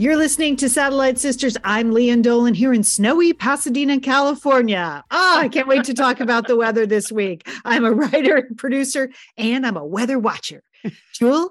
You're listening to Satellite Sisters. I'm Lian Dolan here in snowy Pasadena, California. Ah, I can't wait to talk about the weather this week. I'm a writer and producer, and I'm a weather watcher. Jewel?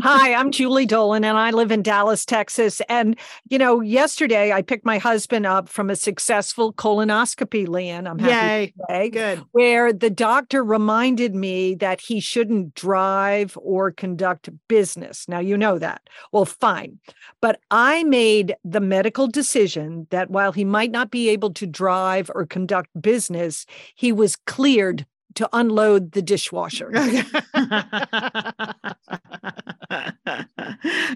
Hi, I'm Julie Dolan and I live in Dallas, Texas. And, you know, yesterday I picked my husband up from a successful colonoscopy, Lian. I'm happy Yay. to say, Good. where the doctor reminded me that he shouldn't drive or conduct business. Now, you know that. Well, fine. But I made the medical decision that while he might not be able to drive or conduct business, he was cleared to unload the dishwasher.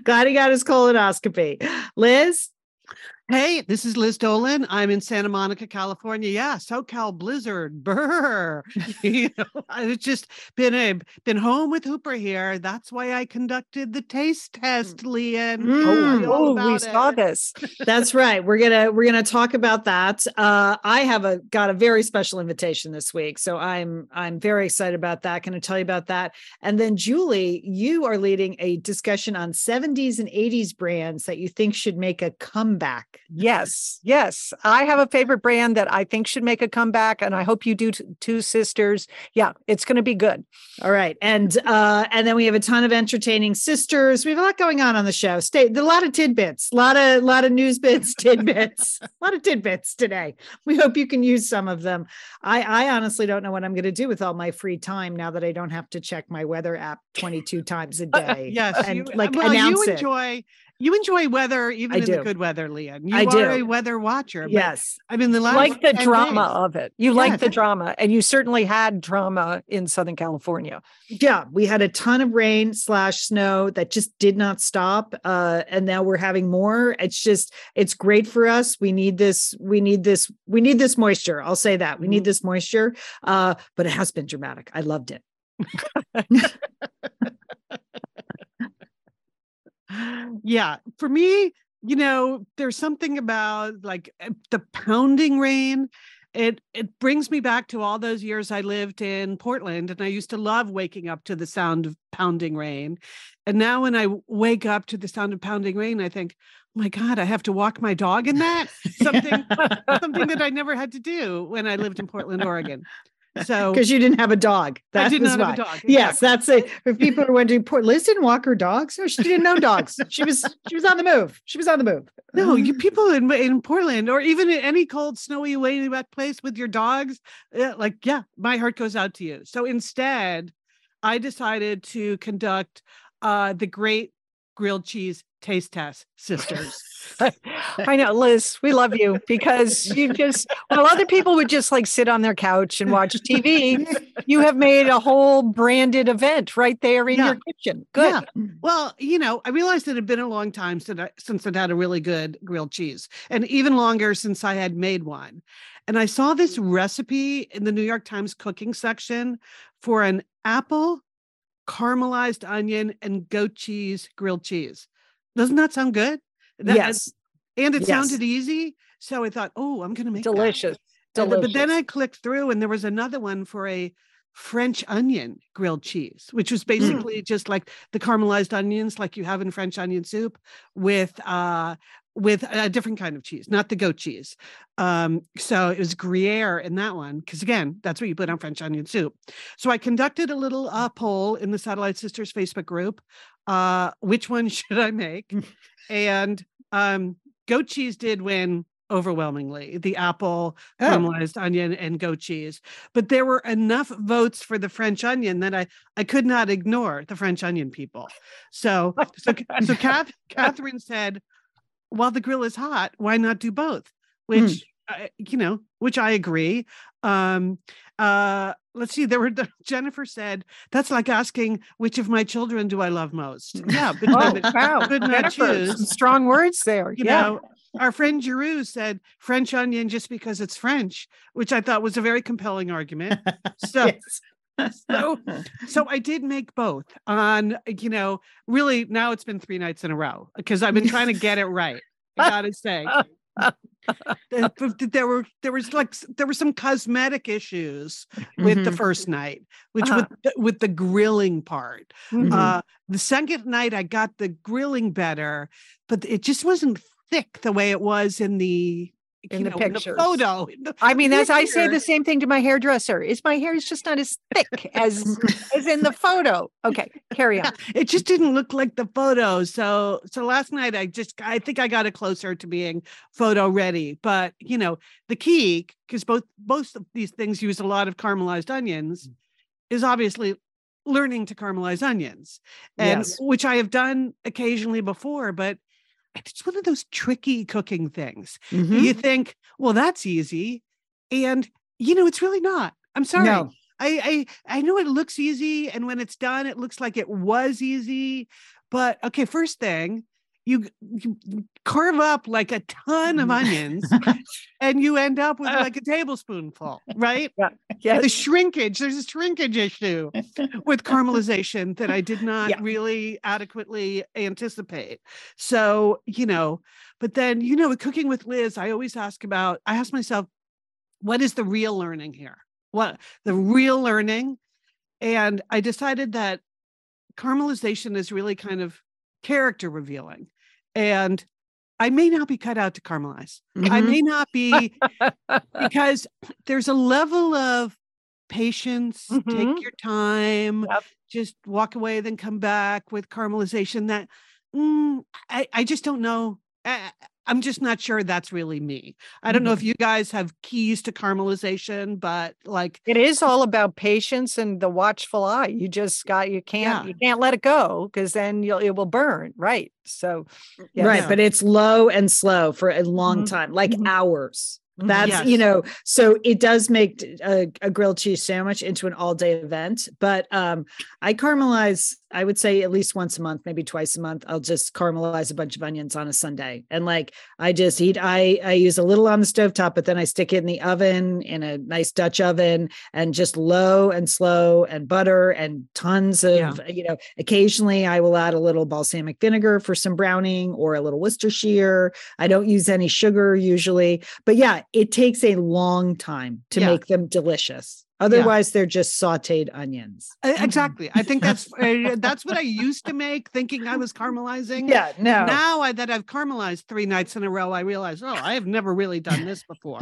Glad he got his colonoscopy. Liz? Hey, this is Liz Dolan. I'm in Santa Monica, California. Yeah, SoCal blizzard. Brr. you know, it's just been a been home with Hooper here. That's why I conducted the taste test, Lian. Mm. All Oh, we about saw this. That's right. We're gonna we're gonna talk about that. Uh, I have a got a very special invitation this week, so I'm I'm very excited about that. Going to tell you about that, and then Julie, you are leading a discussion on 70s and 80s brands that you think should make a comeback. Yes, yes. I have a favorite brand that I think should make a comeback, and I hope you do t- too, sisters. Yeah, it's going to be good. All right, and uh, and then we have a ton of entertaining sisters. We have a lot going on on the show. Stay a lot of tidbits, a lot of lot of news bits, tidbits, a lot of tidbits today. We hope you can use some of them. I I honestly don't know what I'm going to do with all my free time now that I don't have to check my weather app 22 times a day. Yes, and you, like well, announce you it. You enjoy weather even I in do. the good weather, Lian. You I are do. a weather watcher. Yes. I mean the last like the drama days- of it. You Yeah, like the drama, and you certainly had drama in Southern California. Yeah, we had a ton of rain slash snow that just did not stop. Uh, and now we're having more. It's just, it's great for us. We need this, we need this, we need this moisture. I'll say that. We need Mhm. this moisture. Uh, but it has been dramatic. I loved it. yeah for me you know there's something about like uh, the pounding rain it it brings me back to all those years i lived in portland and i used to love waking up to the sound of pounding rain and now when I wake up to the sound of pounding rain i think oh my god i have to walk my dog in that? Something something that i never had to do when i lived in portland oregon so Because you didn't have a dog. i That did was not have why. a dog Yes, that's it. If people are wondering, poor Liz didn't walk her dogs. No, she didn't know dogs. She was she was on the move. She was on the move. No, you people in in Portland or even in any cold, snowy, way wet place with your dogs, uh, like yeah, my heart goes out to you. So instead, I decided to conduct uh, the Great Grilled Cheese Taste Test, sisters. I know, Liz, we love you because you just, while other people would just like sit on their couch and watch TV, you have made a whole branded event right there in Yeah. your kitchen. Good. Yeah. Well, you know, I realized it had been a long time since I, since I'd had a really good grilled cheese, and even longer since I had made one. And I saw this recipe in the New York Times cooking section for an apple, caramelized onion, and goat cheese grilled cheese. Doesn't that sound good? That- yes. And it Yes. sounded easy. So I thought, oh, I'm going to make that. Delicious. But then I clicked through and there was another one for a French onion grilled cheese, which Mm. was basically just like the caramelized onions like you have in French onion soup with uh with a different kind of cheese, not the goat cheese. Um, so it was Gruyere in that one, because again, that's what you put on French onion soup. So I conducted a little uh, poll in the Satellite Sisters Facebook group. Uh, which one should I make? and um, goat cheese did win overwhelmingly the apple Oh. caramelized onion and goat cheese. But there were enough votes for the french onion that i i could not ignore the french onion people. So oh so so Kath, catherine said while the grill is hot why not do both? Hmm. Which You know which i agree um uh let's see there were the, jennifer said that's like asking which of my children do i love most yeah but, Oh, but wow. could not choose strong words there. you yeah. know, our friend Giroux said French onion just because it's French, which I thought was a very compelling argument. So, so, so I did make both on, you know, really now it's been three nights in a row because I've been trying to get it right. I gotta say. There- there were there was like there were some cosmetic issues with the Mhm. first night, which Uh-huh. with the, with the grilling part. Mhm. Uh, the second night, I got the grilling better, but it just wasn't thick the way it was in the In the know, in photo. in the I mean, as I say the same thing to my hairdresser. Is my hair is just not as thick as as in the photo? Okay, carry on. it just didn't look like the photo. So so last night I just I think I got it closer to being photo ready. But you know, the key, because both both of these things use a lot of caramelized onions, mm. is obviously learning to caramelize onions. And Yes. which I have done occasionally before, but it's one of those tricky cooking things. Mhm. You think, well, that's easy. And you know, it's really not. I'm sorry. No. I, I I know it looks easy, and when it's done, it looks like it was easy. But okay, first thing, you, you carve up like a ton of mm. onions, and you end up with uh. like a tablespoonful, right? Yeah. The shrinkage, there's a shrinkage issue with caramelization that I did not Yeah. really adequately anticipate. So, you know, but then, you know, with cooking with Liz, I always ask about, I ask myself, what is the real learning here? What the real learning? And I decided that caramelization is really kind of character revealing. And I may not be cut out to caramelize. I Mhm. may not be because there's a level of patience, Mhm. take your time, Yep. just walk away, then come back with caramelization that mm, I, I just don't know. I, I'm just not sure that's really me. I don't know if you guys have keys to caramelization, but like, It is all about patience and the watchful eye. You just got you can't Yeah. you can't let it go because then you'll it will burn. Right. So yes. Right, Yeah. but it's low and slow for a long Mhm. time, like Mhm. hours. Mhm. That's you know, so it does make a grilled cheese sandwich into an all day event. But um, I caramelize. I would say at least once a month, maybe twice a month. I'll just caramelize a bunch of onions on a Sunday, and like I just eat. I I use a little on the stovetop, but then I stick it in the oven in a nice Dutch oven, and just low and slow, and butter and tons of Yeah. you know. Occasionally, I will add a little balsamic vinegar for some browning or a little Worcestershire. I don't use any sugar usually, but yeah, it takes a long time to Yeah. make them delicious. Otherwise, they're just sauteed onions. Uh, Exactly. I think that's uh, that's what I used to make, thinking I was caramelizing. Yeah, no. Now I, that I've caramelized three nights in a row, I realize, oh, I have never really done this before.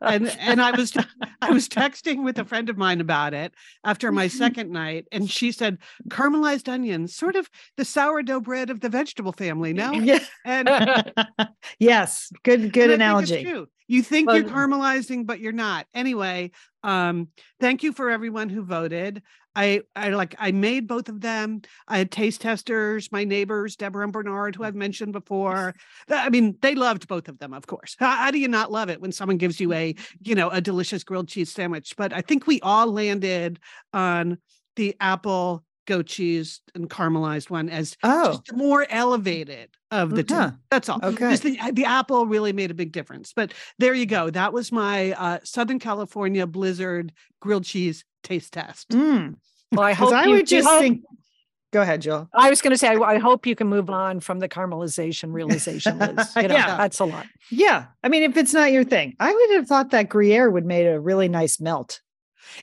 and and I was I was texting with a friend of mine about it after my second night, and she said caramelized onions, sort of the sourdough bread of the vegetable family. No, Yeah. and yes, good good and I think it's analogy. You think Well, you're caramelizing, but you're not. Anyway, um, thank you for everyone who voted. I I like I made both of them. I had taste testers, my neighbors, Deborah and Bernard, who I've mentioned before. I mean, they loved both of them, of course. How, how do you not love it when someone gives you a, you know, a delicious grilled cheese sandwich? But I think we all landed on the apple goat cheese and caramelized one as Oh, just more elevated of the Huh. two. That's all. Okay. Just the, the apple really made a big difference. But there you go. That was my uh, Southern California Blizzard grilled cheese taste test. Mm. Well, I 'Cause hope I would just hope- think. Go ahead, Jill. I was going to say, I, I hope you can move on from the caramelization realization, Liz. You know, Yeah. that's a lot. Yeah, I mean, if it's not your thing, I would have thought that Gruyere would made a really nice melt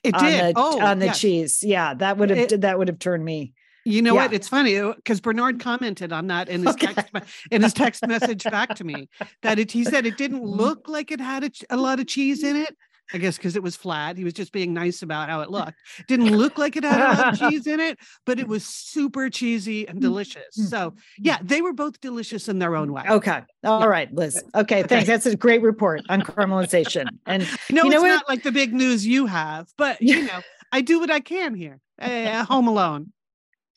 It did. the oh, on the yes. cheese. Yeah, that would have It- that would have turned me. You know what? It's funny because Bernard commented on that in his Okay. text in his text message back to me that it, he said it didn't Mhm. look like it had a, a lot of cheese in it, I guess because it was flat. He was just being nice about how it looked. Didn't look like it had a lot of cheese in it, but it was super cheesy and mm, delicious. Mm, so mm. yeah, they were both delicious in their own way. Okay. All right, Liz. Okay, thanks. That's a great report on caramelization. And No, you know it's what? not like the big news you have, but you know, I do what I can here. Uh, home alone.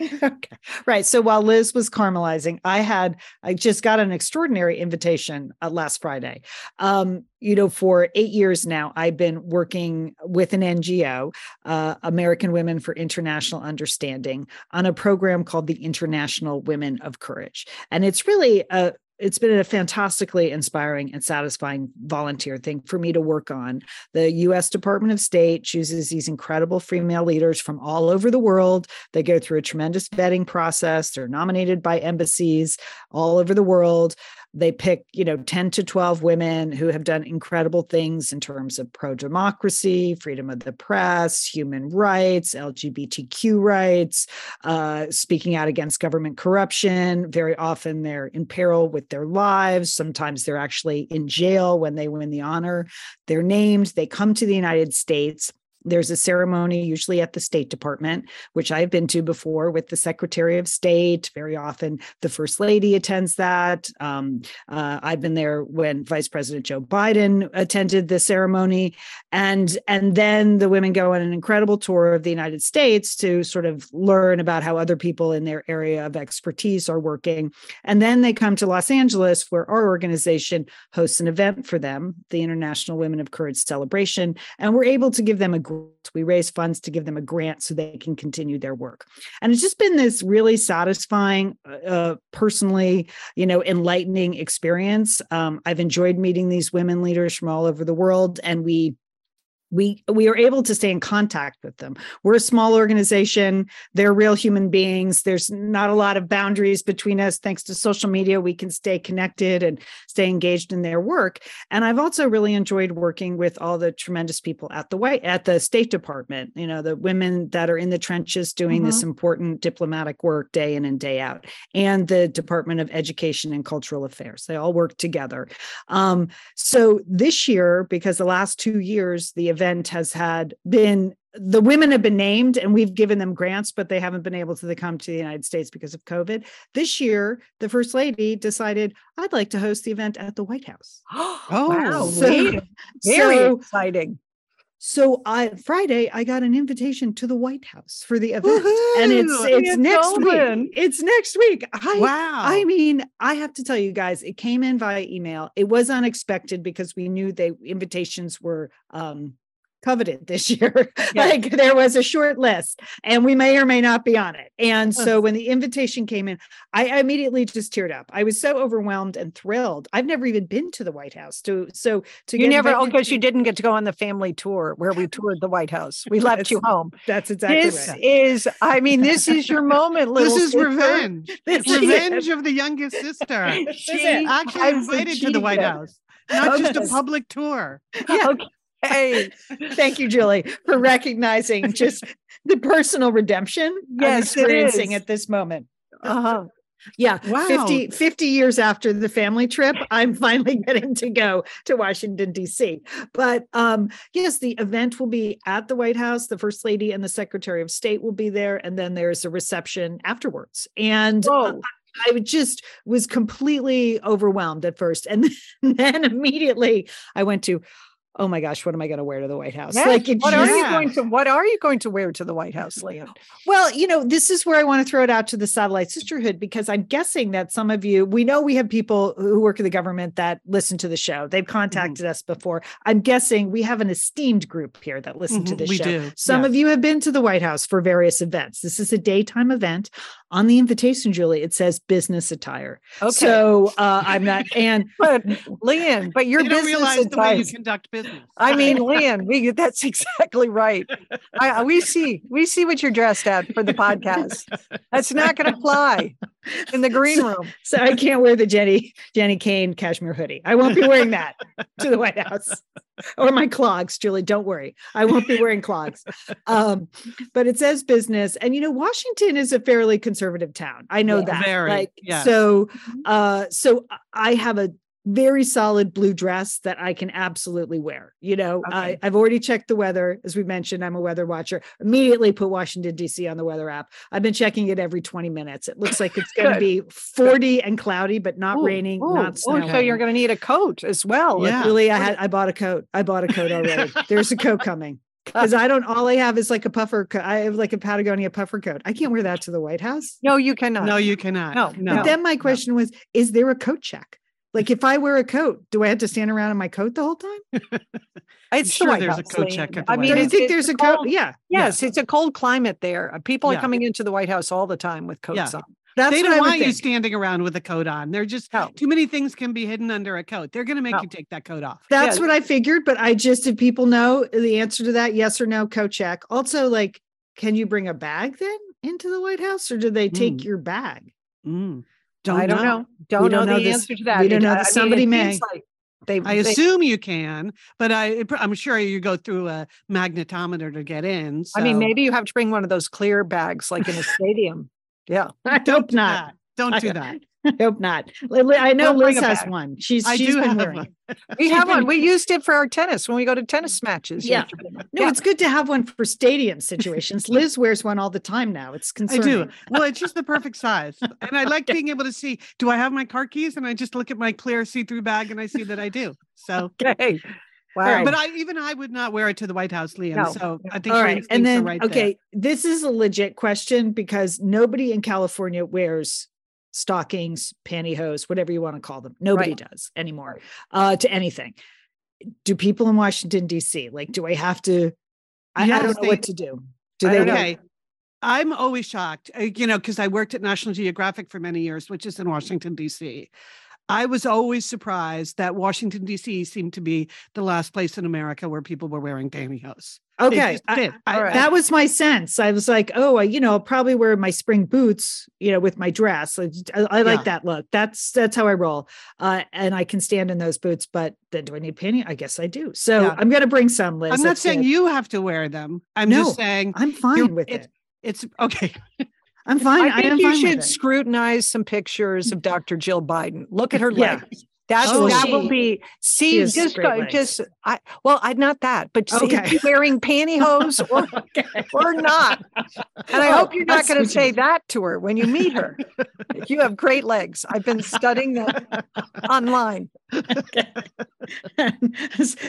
okay. Right. So while Liz was caramelizing, I had I just got an extraordinary invitation uh, last Friday. Um, you know, for eight years now, I've been working with an NGO, uh, American Women for International Understanding, on a program called the International Women of Courage, and it's really a it's been a fantastically inspiring and satisfying volunteer thing for me to work on. The US Department of State chooses these incredible female leaders from all over the world. They go through a tremendous vetting process. They're nominated by embassies all over the world. They pick, you know, 10 to 12 women who have done incredible things in terms of pro democracy, freedom of the press, human rights, LGBTQ rights, uh, speaking out against government corruption. Very often they're in peril with their lives. Sometimes they're actually in jail when they win the honor. They're named, they come to the United States. There's a ceremony, usually at the State Department, which I've been to before with the Secretary of State. Very often, the First Lady attends that. Um, uh, I've been there when Vice President Joe Biden attended the ceremony, and and then the women go on an incredible tour of the United States to sort of learn about how other people in their area of expertise are working, and then they come to Los Angeles, where our organization hosts an event for them, the International Women of Courage Celebration, and we're able to give them a. We raise funds to give them a grant so they can continue their work. And it's just been this really satisfying, uh, personally, you know, enlightening experience. Um, I've enjoyed meeting these women leaders from all over the world, and we we we are able to stay in contact with them. We're a small organization. They're real human beings. There's not a lot of boundaries between us. Thanks to social media we can stay connected and stay engaged in their work. And i've also really enjoyed working with all the tremendous people at the white at the state department you know the women that are in the trenches doing Mm-hmm. this important diplomatic work day in and day out and the department of education and cultural affairs. They all work together. Um, so this year because the last two years the event has had been the women have been named and we've given them grants, but they haven't been able to come to the United States because of COVID. This year, the first lady decided I'd like to host the event at the White House. Oh, wow. So- very so- exciting. So I Friday I got an invitation to the White House for the event, and it's it's You're next going. week. It's next week. I wow. I mean, I have to tell you guys, it came in via email. It was unexpected because we knew they invitations were um coveted this year. Yeah. like there was a short list and we may or may not be on it. And so when the invitation came in, I I immediately just teared up. I was so overwhelmed and thrilled. I've never even been to the White House to so to You get never, oh, because you didn't get to go on the family tour where we toured the White House. We left you home. That's exactly This right. is, I mean, this is your moment, little this is sister. revenge. This is revenge of the youngest sister. This is it. Actually I've invited to the White. House, not just a public tour. Yeah. Hey, Thank you, Julie, for recognizing just the personal redemption I'm experiencing at this moment. uh-huh. Yeah, Wow. 50, 50 years after the family trip, I'm finally getting to go to Washington, D.C. But um, yes, the event will be at the White House. The First Lady and the Secretary of State will be there. And then there's a reception afterwards. And uh, I just was completely overwhelmed at first. And then immediately I went to, oh my gosh, what am I going to wear to the White House? Yes. Like what are you going to what are you going to wear to the White House, Lian? well, you know, this is where I want to throw it out to the satellite sisterhood because I'm guessing that some of you, we know we have people who work in the government that listen to the show. They've Mm-hmm. contacted us before. I'm guessing we have an esteemed group here that listen to Mhm, the show. do, Some yes. of you have been to the White House for various events. This is a daytime event. On the invitation, Julie, it says business attire. Okay. So uh, I'm not, and but Lian, but your business realize the way you conduct business. I mean, Lian, we that's exactly right. I, we see we see what you're dressed at for the podcast. That's not going to fly in the green room. so I can't wear the Jenny Jenni Kayne cashmere hoodie. I won't be wearing that to the White House or my clogs, Julie. Don't worry, I won't be wearing clogs. Um, but it says business, and you know Washington is a fairly conservative town. I know Yeah, that. very, like yes. so. Uh, so I have a very solid blue dress that I can absolutely wear. You know, I, Okay. I've already checked the weather. As we mentioned, I'm a weather watcher. Immediately put Washington, D.C. on the weather app. I've been checking it every 20 minutes. It looks like it's going to be 40 and cloudy, but not Ooh, raining, ooh, not ooh, snowing. so you're going to need a coat as well. Yeah. Really, I had I bought a coat. I bought a coat already. There's a coat coming. Because I don't all I have is like a puffer coat. I have like a Patagonia puffer coat. I can't wear that to the White House. No, you cannot. No, you cannot. No, no. But then my question was, is there a coat check? Like if I wear a coat, do I have to stand around in my coat the whole time? it's sure the White there's a House, coat Lee. check at the I mean, I think there's a cold- coat? Yeah. Yes, it's a cold climate there. Uh, People are coming into the White House all the time with coats Yeah. on. That's they don't want you think. standing around with a coat on. They're just No. too many things can be hidden under a coat. They're going to make No. you take that coat off. That's Yeah. what I figured, but I just did people know the answer to that? Yes or no, coat check. Also, like, can you bring a bag then into the White House or do they take Mm. your bag? Mm. Don't I don't know. know. Don't, don't know, know the this- answer to that. we don't know that I mean, somebody it may. like They, I they- assume you can, but I, I'm sure you go through a magnetometer to get in. I mean, maybe you have to bring one of those clear bags, like in a stadium. Yeah. I don't hope do not. that. Don't do that. I hope not. I know bring Liz has one. She's I she's been wearing. one. We have one. We used it for our tennis when we go to tennis mm-hmm. matches. Yeah. No, Yeah. it's good to have one for stadium situations. Liz wears one all the time now. It's concerning. I do. Well, it's just the perfect size. And I like being able to see, do I have my car keys? And I just look at my clear see-through bag and I see that I do. So Okay. Wow. but I even I would not wear it to the White House, Lian. No. So I think All right. And then, right there. okay, this is a legit question because nobody in California wears stockings, pantyhose, whatever you want to call them. Nobody Right. does anymore uh, to anything. Do people in Washington, D.C., like, do I have to? I, I Yes, don't know they- what to do. Do I they don't know. okay. I'm always shocked, uh, you know, because I worked at National Geographic for many years, which is in Washington, D.C. I was always surprised that Washington, D.C. seemed to be the last place in America where people were wearing pantyhose. They Okay. just I- I- all right. that was my sense. I was like, oh, I, you know, I'll probably wear my spring boots, you know, with my dress. I, I, I like Yeah. that look. That's that's how I roll. Uh, and I can stand in those boots. But then, do I need panty? I guess I do. So Yeah. I'm going to bring some. Liz. I'm not That's saying good. you have to wear them. I'm No, just saying I'm fine with it's- it. it's okay. I'm fine. I I, think am you fine should scrutinize some pictures of Dr. Jill Biden. Look at her Yeah. legs. That's Oh, that she- will be see just go, legs. just I well I not that but see, Okay. is wearing pantyhose or, or not and I Oh, hope you're not going to what you say that to her when you meet her you have great legs I've been studying that online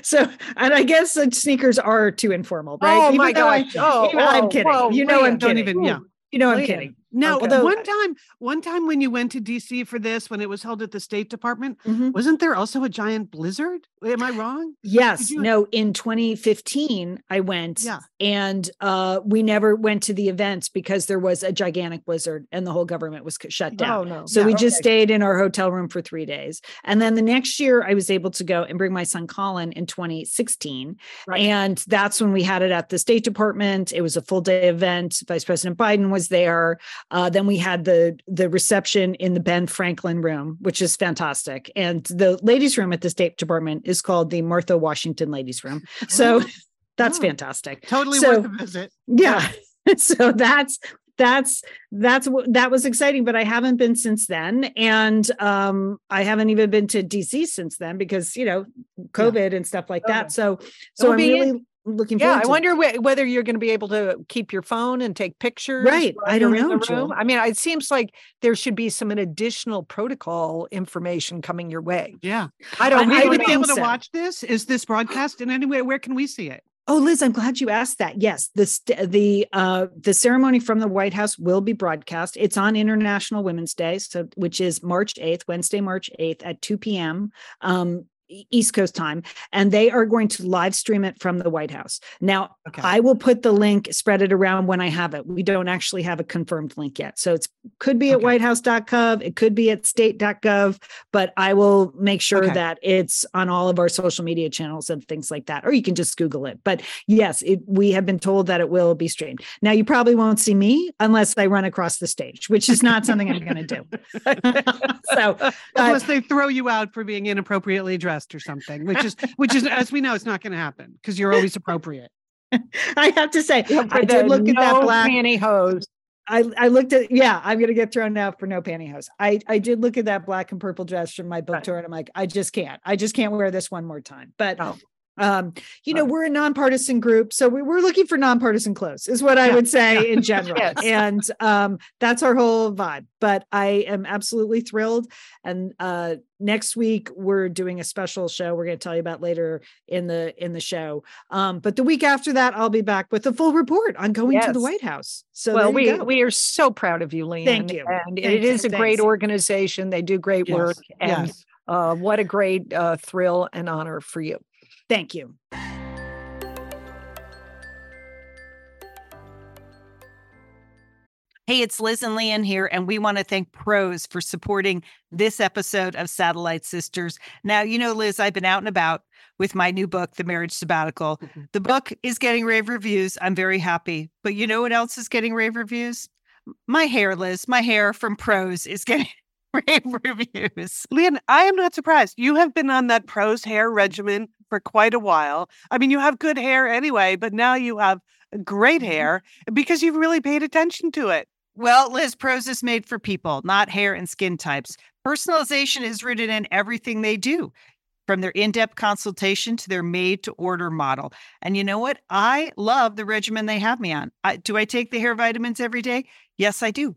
so, and I guess that sneakers are too informal, right? oh Even my though I- oh even- I'm oh, kidding. whoa, you know I'm kidding. even, yeah. You know I'm kidding. Now, Although- one time, one time when you went to DC for this, when it was held at the State Department, Mhm. wasn't there also a giant blizzard? Am I wrong? Yes. you- No, in 2015, I went Yeah. and uh, we never went to the events because there was a gigantic blizzard and the whole government was shut down. oh no So Yeah, we just stayed in our hotel room for three days. And then the next year, I was able to go and bring my son Colin in 2016. Right. And that's when we had it at the State Department. It was a full day event. Vice President Biden was there. Uh, then we had the the reception in the Ben Franklin room, which is fantastic. And the ladies' room at the State Department is called the Martha Washington Ladies' Room. So that's Oh. fantastic. Totally So- worth a visit. Yeah. so that's that's that's that was exciting but i haven't been since then and um i haven't even been to dc since then because you know covid and stuff like Okay. that so so will i'm be in- really looking yeah I wonder whe- whether you're going to be able to keep your phone and take pictures Right. I don't know, the room. Jill. I mean it seems like there should be some additional protocol information coming your way Yeah. I I- don't Are we I would be able think to watch this? Is this broadcast in any way? Where can we see it? Oh, Liz, I'm glad you asked that. Yes, the st- the uh, the ceremony from the White House will be broadcast. It's on International Women's Day, so which is March 8th, Wednesday, March 8th at 2 p.m. Um, East Coast time, and they are going to live stream it from the White House. Now, Okay. I will put the link, spread it around when I have it. We don't actually have a confirmed link yet, so it could be at whitehouse.gov, it could be at state.gov, but I will make sure Okay. that it's on all of our social media channels and things like that, or you can just Google it. But yes, it, we have been told that it will be streamed. Now, you probably won't see me unless I run across the stage, which is not something I'm going to do. so, uh, Unless they throw you out for being inappropriately dressed or something, which is which is as we know, it's not going to happen because you're always appropriate. I have to say, Yeah, I did the look at that black. pantyhose I, I looked at yeah i'm gonna get thrown out for no pantyhose i i did look at that black and purple dress from my book Right. tour and i'm like i just can't i just can't wear this one more time but Oh. Um you know we're a nonpartisan group so we, we're looking for nonpartisan clothes is what i Yeah. would say in general Yes. and um that's our whole vibe but i am absolutely thrilled and uh next week we're doing a special show we're going to tell you about later in the in the show um but the week after that i'll be back with a full report on going to the white house so well, we go. we are so proud of you, Lian. Thank you. And Thank it you. is a great organization. They do great Yes. work, and yes. uh, what a great uh, thrill and honor for you. Thank you. Hey, it's Liz and Lian here, and we want to thank Prose for supporting this episode of Satellite Sisters. Now, you know, Liz, I've been out and about with my new book, The Marriage Sabbatical. Mhm. The book is getting rave reviews. I'm very happy. But you know what else is getting rave reviews? My hair, Liz, my hair from Prose is getting rave reviews. Lian, I am not surprised. You have been on that Prose hair regimen for quite a while. I mean, you have good hair anyway, but now you have great Mhm. hair because you've really paid attention to it. Well, Liz, Prose is made for people, not hair and skin types. Personalization is rooted in everything they do, from their in depth consultation to their made to order model. And you know what? I love the regimen they have me on. I, do I take the hair vitamins every day? Yes, I do.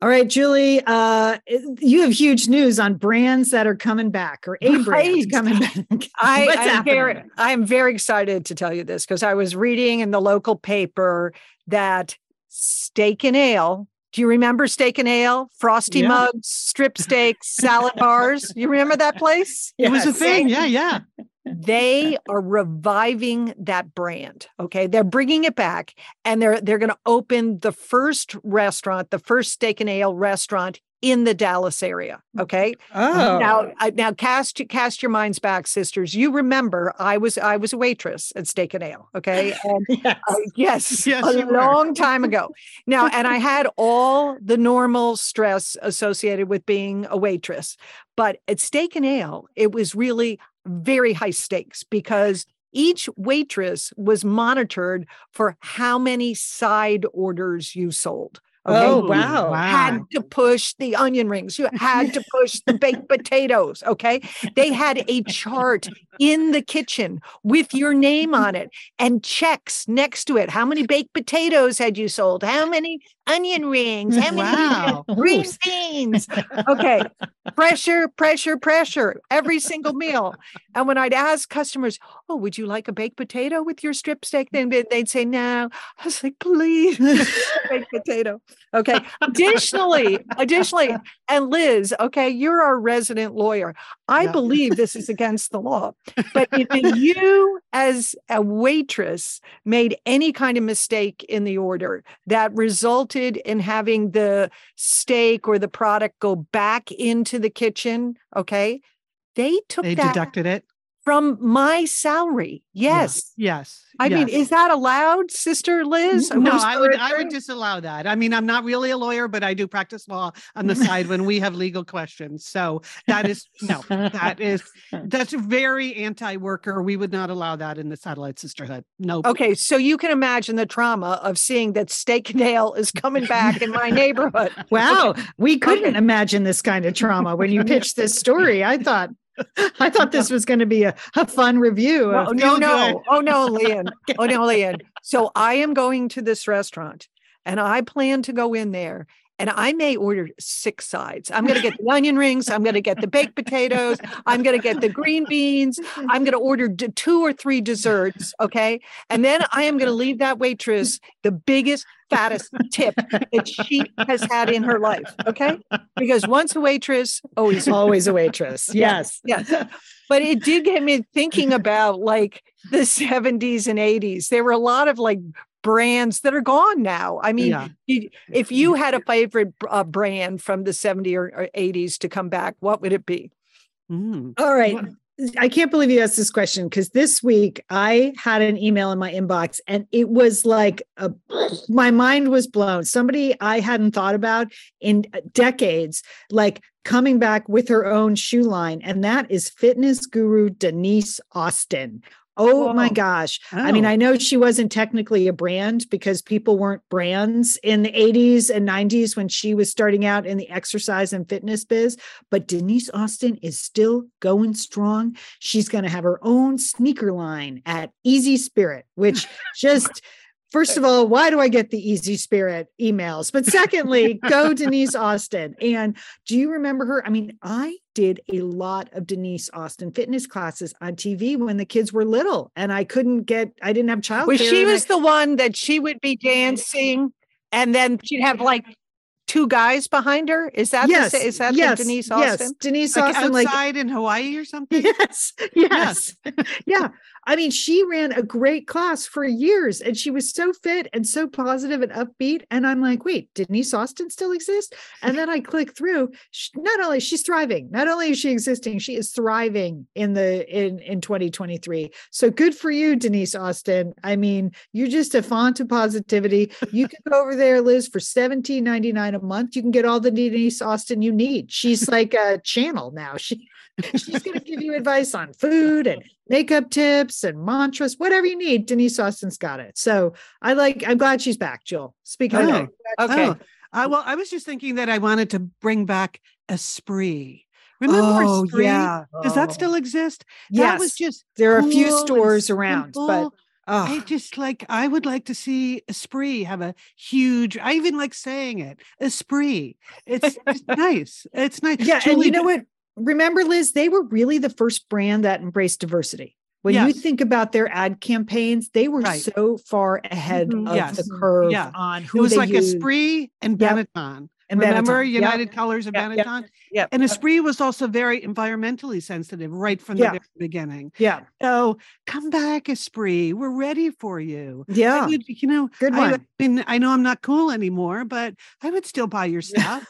All right, Julie, uh, you have huge news on brands that are coming back or a brand Right. coming back. I, What's I'm very, happening? I'm very excited to tell you this because I was reading in the local paper that Steak and Ale. Do you remember Steak and Ale? Frosty Yeah. mugs, strip steaks, salad bars. You remember that place? It was a thing. Yeah, yeah. They are reviving that brand. Okay, they're bringing it back, and they're they're going to open the first restaurant, the first Steak and Ale restaurant in the Dallas area. Okay, Oh, now, now cast cast your minds back, sisters. You remember I was I was a waitress at Steak and Ale. Okay, and yes. uh, yes, Yes, a you were. long time ago. Now, and I had all the normal stress associated with being a waitress, but at Steak and Ale, it was really very high stakes because each waitress was monitored for how many side orders you sold. Okay Oh, Ooh, wow. had to push the onion rings. You had to push the baked potatoes. Okay. They had a chart in the kitchen with your name on it and checks next to it. How many baked potatoes had you sold? How many onion rings? How many Wow. green beans? Okay. Pressure, pressure, pressure every single meal. And when I'd ask customers, Oh, would you like a baked potato with your strip steak? Then they'd- they'd say, No. I was like, Please, baked potato. Okay. Additionally, additionally, and Liz, okay, you're our resident lawyer. I Yeah. believe this is against the law. But if you, as a waitress, made any kind of mistake in the order that resulted in having the steak or the product go back into the kitchen, okay, they took They that deducted it. From my salary. Yeah. Yes. Yes. I mean, is that allowed, Sister Liz? no, Who's I would I would disallow that. I mean, I'm not really a lawyer, but I do practice law on the side when we have legal questions. So that is no, that is that's very anti-worker. We would not allow that in the satellite sisterhood. No. Okay, so you can imagine the trauma of seeing that steak and ale is coming back in my neighborhood. Wow, we couldn't imagine this kind of trauma when you pitched this story. I thought, I thought this was going to be a, a fun review. Oh, of- no, no. Oh, no, Lian. Oh, no, Lian. So I am going to this restaurant and I plan to go in there and I may order six sides. I'm going to get the onion rings. I'm going to get the baked potatoes. I'm going to get the green beans. I'm going to order d- two or three desserts. Okay. And then I am going to leave that waitress the biggest, fattest tip that she has had in her life. Okay. Because once a waitress, always always a waitress. Yes. Yes. But it did get me thinking about like the 70s and 80s. There were a lot of like brands that are gone now. I mean, Yeah. if you had a favorite uh, brand from the 70s or, or 80s to come back, what would it be? Mm. All right. I can't believe you asked this question because this week I had an email in my inbox and it was like a, my mind was blown. Somebody I hadn't thought about in decades, like coming back with her own shoe line, and that is fitness guru Denise Austin. Oh my Whoa. gosh. I mean, Oh. I know she wasn't technically a brand because people weren't brands in the 80s and 90s when she was starting out in the exercise and fitness biz, but Denise Austin is still going strong. She's going to have her own sneaker line at Easy Spirit, which just First of all, why do I get the Easy Spirit emails? But secondly, go Denise Austin. And do you remember her? I mean, I did a lot of Denise Austin fitness classes on TV when the kids were little, and I couldn't get, I didn't have childcare. Well, she and I- was the one that she would be dancing and then she'd have like two guys behind her. Is that yes, the, is that the yes, Denise yes, Austin? Denise Like Austin, like outside in Hawaii or something. Yes, yes, yeah. I mean, she ran a great class for years and she was so fit and so positive and upbeat. And I'm like, wait, Denise Austin still exist? And then I click through. sh- Not only she's thriving, not only is she existing, she is thriving in the in in 2023. So good for you, Denise Austin. I mean, you're just a font of positivity. You can go over there, Liz, for $17.99 a month. You can get all the Denise Austin you need. She's like a channel now. She she's going to give you advice on food and makeup tips and mantras, whatever you need. Denise Austin's got it. So I like, I'm glad she's back, Jill. Speaking of, Oh. Okay. Oh, I, well, I was just thinking that I wanted to bring back Esprit, Remember oh, Spree? yeah. Does that Oh. still exist? Yes. That was just there are a few stores around, but simple. I oh, just like I would like to see Esprit have a huge. I even like saying it, Esprit. It's just nice. It's nice. yeah. and you know what? Remember, Liz, they were really the first brand that embraced diversity. When you think about their ad campaigns, they were Right. so far ahead Mhm. of Yes. the curve Yeah. on It who was they like used. Esprit and Yep. And Remember Benetton. Yep. United Colors of Yep, yep, Benetton? Yep. And Esprit was also very environmentally sensitive right from Yeah. the very beginning. Yeah. So come back, Esprit. We're ready for you. Yeah. would, you know, Good I, one. I mean, I know I'm not cool anymore, but I would still buy your stuff.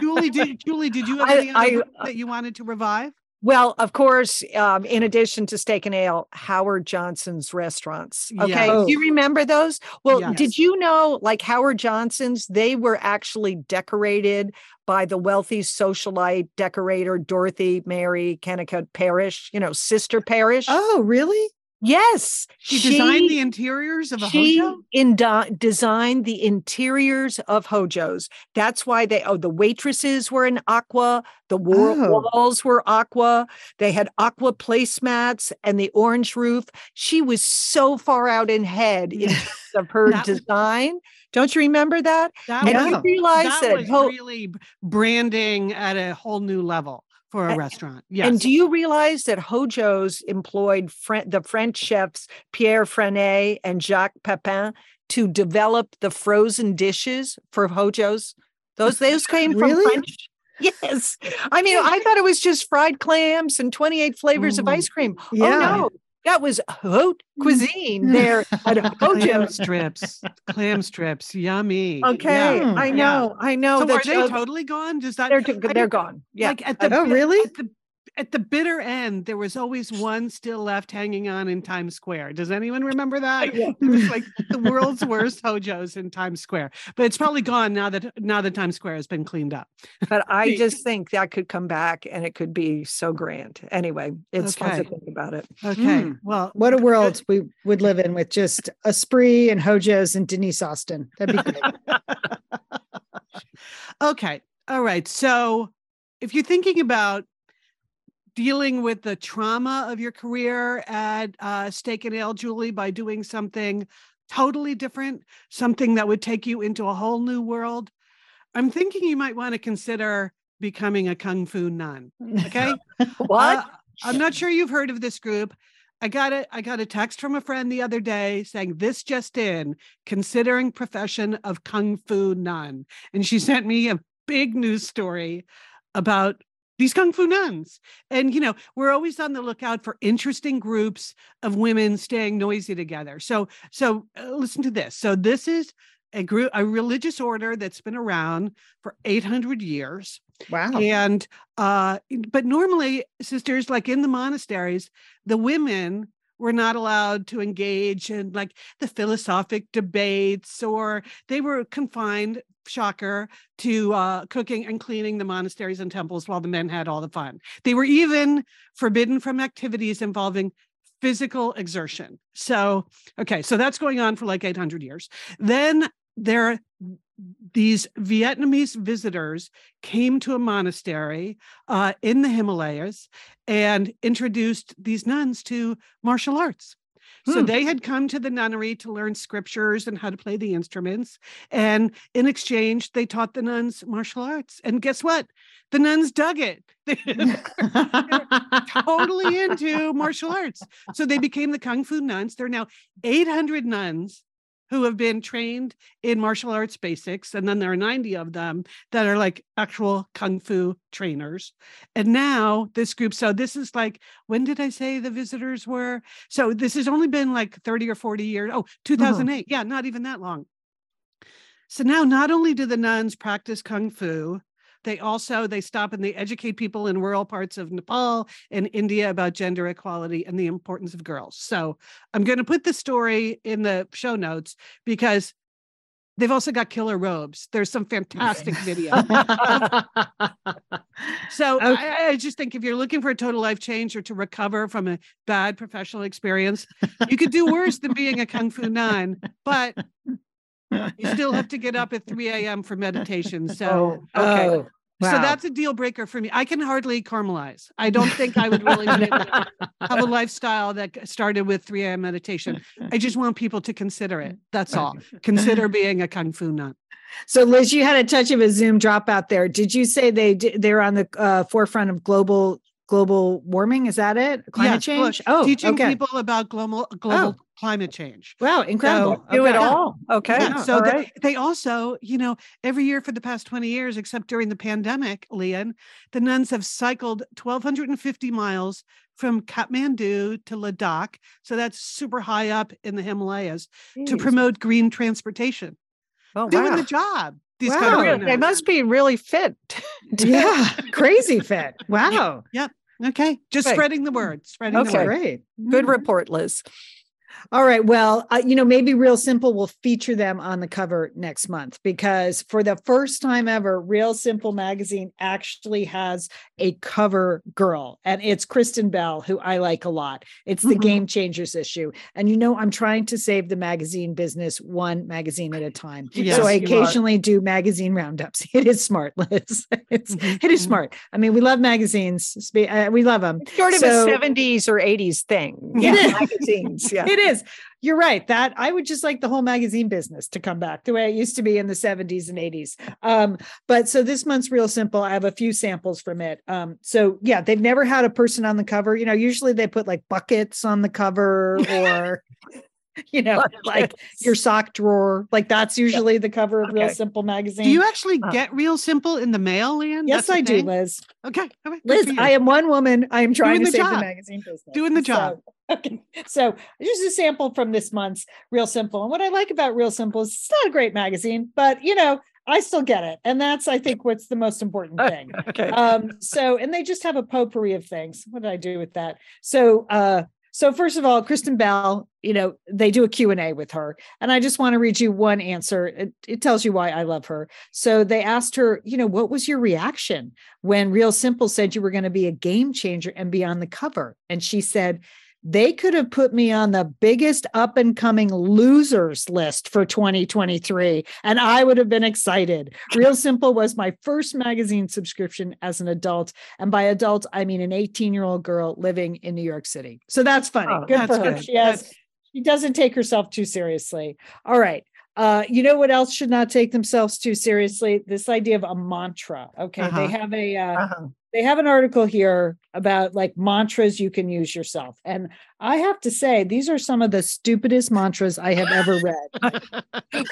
Julie, did Julie, did you have I- any other I- uh that you wanted to revive? Well, of course, um, in addition to Steak and Ale, Howard Johnson's restaurants. Okay. Yes. Do you remember those? Well, Yes. did you know, like Howard Johnson's, they were actually decorated by the wealthy socialite decorator Dorothy Mary Kinnicutt Parish, you know, sister Parish. oh, really? Yes. She, designed the interiors of a she hojo. indo- designed the interiors of hojos. That's why they oh the waitresses were in aqua, the wa- Oh. walls were aqua. They had aqua placemats and the orange roof. She was so far out in head in terms of her That was- design. Don't you remember that? That And was, realize that that, was ho- really branding at a whole new level for a restaurant. Yes. And do you realize that Hojo's employed Fren- the French chefs Pierre Franey and Jacques Pepin to develop the frozen dishes for Hojo's? Those those came from Really? French. Yes. I mean, I thought it was just fried clams and 28 flavors of Mm. ice cream. Yeah. Oh no. That was haute cuisine mm. there at clam Hojo's. strips, clam strips, yummy. Okay, Yeah. I Yeah. know, I know. So are they totally gone? Does that they're, t- I they're gone. Yeah. Like at oh, the Oh, really? At the, at the bitter end, there was always one still left hanging on in Times Square. Does anyone remember that? Yeah. It was like the world's worst hojos in Times Square, but it's probably gone now that now that Times Square has been cleaned up. But I just think that could come back and it could be so grand. Anyway, it's fun to think about it. Okay, Mm. well, What a good- world we would live in with just Esprit and Hojos and Denise Austin. That'd be great. okay. All right. So if you're thinking about dealing with the trauma of your career at uh, Steak and Ale, Julie, by doing something totally different, something that would take you into a whole new world, I'm thinking you might want to consider becoming a Kung Fu nun. Okay. What? Uh, I'm not sure you've heard of this group. I got it. I got a text from a friend the other day saying this just in, considering profession of kung fu nun, and she sent me a big news story about these kung fu nuns. And you know, we're always on the lookout for interesting groups of women staying noisy together. So, so uh, listen to this. So this is a group, a religious order that's been around for 800 years. Wow. And uh, but normally, sisters, like in the monasteries, the women were not allowed to engage in like the philosophic debates, or they were confined, shocker, to uh, cooking and cleaning the monasteries and temples while the men had all the fun. They were even forbidden from activities involving physical exertion. So, okay, so that's going on for like 800 years. Then there these Vietnamese visitors came to a monastery uh, in the Himalayas and introduced these nuns to martial arts. So Hmm. they had come to the nunnery to learn scriptures and how to play the instruments. And in exchange, they taught the nuns martial arts. And guess what? The nuns dug it. They're totally into martial arts. So they became the Kung Fu nuns. There are now 800 nuns who have been trained in martial arts basics. And then there are 90 of them that are like actual Kung Fu trainers. And now this group, so this is like, when did I say the visitors were? So this has only been like 30 or 40 years. Oh, uh-huh. 2008. Yeah, not even that long. So now not only do the nuns practice Kung Fu, they also they stop and they educate people in rural parts of Nepal and India about gender equality and the importance of girls. So I'm going to put the story in the show notes because they've also got killer robes. There's some fantastic video. So Okay. I, I just think if you're looking for a total life change or to recover from a bad professional experience, you could do worse than being a kung fu nun, but you still have to get up at 3 a.m. for meditation. So oh, uh, okay. Oh, So that's a deal breaker for me. I can hardly caramelize. I don't think I would really be able to have a lifestyle that started with 3 a.m. meditation. I just want people to consider it. That's all. Consider being a kung fu nut. So, Liz, you had a touch of a Zoom dropout there. Did you say they they're on the uh, forefront of global global warming? Is that it? Climate Yes, well, change? Oh, teaching okay. people about global global oh. climate change. Wow, incredible. Do it all. Okay. Yeah, so all they, right. they also, you know, every year for the past 20 years, except during the pandemic, Lian, the nuns have cycled 1,250 miles from Kathmandu to Ladakh. So that's super high up in the Himalayas to promote green transportation. Oh, Doing wow. the job. These Wow. country Really, They must be really fit. Yeah, crazy fit. Wow. Yep. Okay. Just Okay. spreading the word. Spreading the word. Great. Good Mm. report, Liz. All right. Well, uh, you know, maybe Real Simple will feature them on the cover next month because for the first time ever, Real Simple magazine actually has a cover girl, and it's Kristen Bell, who I like a lot. It's the Mhm. Game Changers issue. And you know, I'm trying to save the magazine business one magazine at a time. Yes, so I you are. occasionally do magazine roundups. It is smart, Liz. It's Mhm, it is mhm. smart. I mean, we love magazines. Uh, We love them. Sort of So- a 70s or 80s thing. Is. magazines. Yeah. It is. You're right. That I would just like the whole magazine business to come back the way it used to be in the 70s and 80s. Um, but so this month's real simple. I have a few samples from it. Um, so yeah, they've never had a person on the cover. You know, usually they put like buckets on the cover or you know, like your sock drawer. Like that's usually the cover of Real Simple magazine. Do you actually Uh, get real simple in the mail, Lian? yes, That's I do. Liz. Okay. okay, Liz. I am one woman. I am trying Doing to the save the job. magazine business. Doing the job. So, okay. So here's a sample from this month's Real Simple. And what I like about Real Simple is it's not a great magazine, but you know, I still get it. And that's, I think, what's the most important thing. Okay. Um, so and they just have a potpourri of things. What did I do with that? So uh so first of all, Kristen Bell, you know, they do a Q&A with her. And I just want to read you one answer. It, it tells you why I love her. So they asked her, you know, what was your reaction when Real Simple said you were going to be a game changer and be on the cover? And she said, they could have put me on the biggest up and coming losers list for 2023, and I would have been excited. Real Simple was my first magazine subscription as an adult. And by adult, I mean an 18 year old girl living in New York City. So that's funny. Oh, good for her. good. She has, she doesn't take herself too seriously. All right. Uh, you know what else should not take themselves too seriously? This idea of a mantra. Okay. Uh-huh. They have a, uh, Uh-huh. they have an article here about like mantras you can use yourself. And I have to say, these are some of the stupidest mantras I have ever read.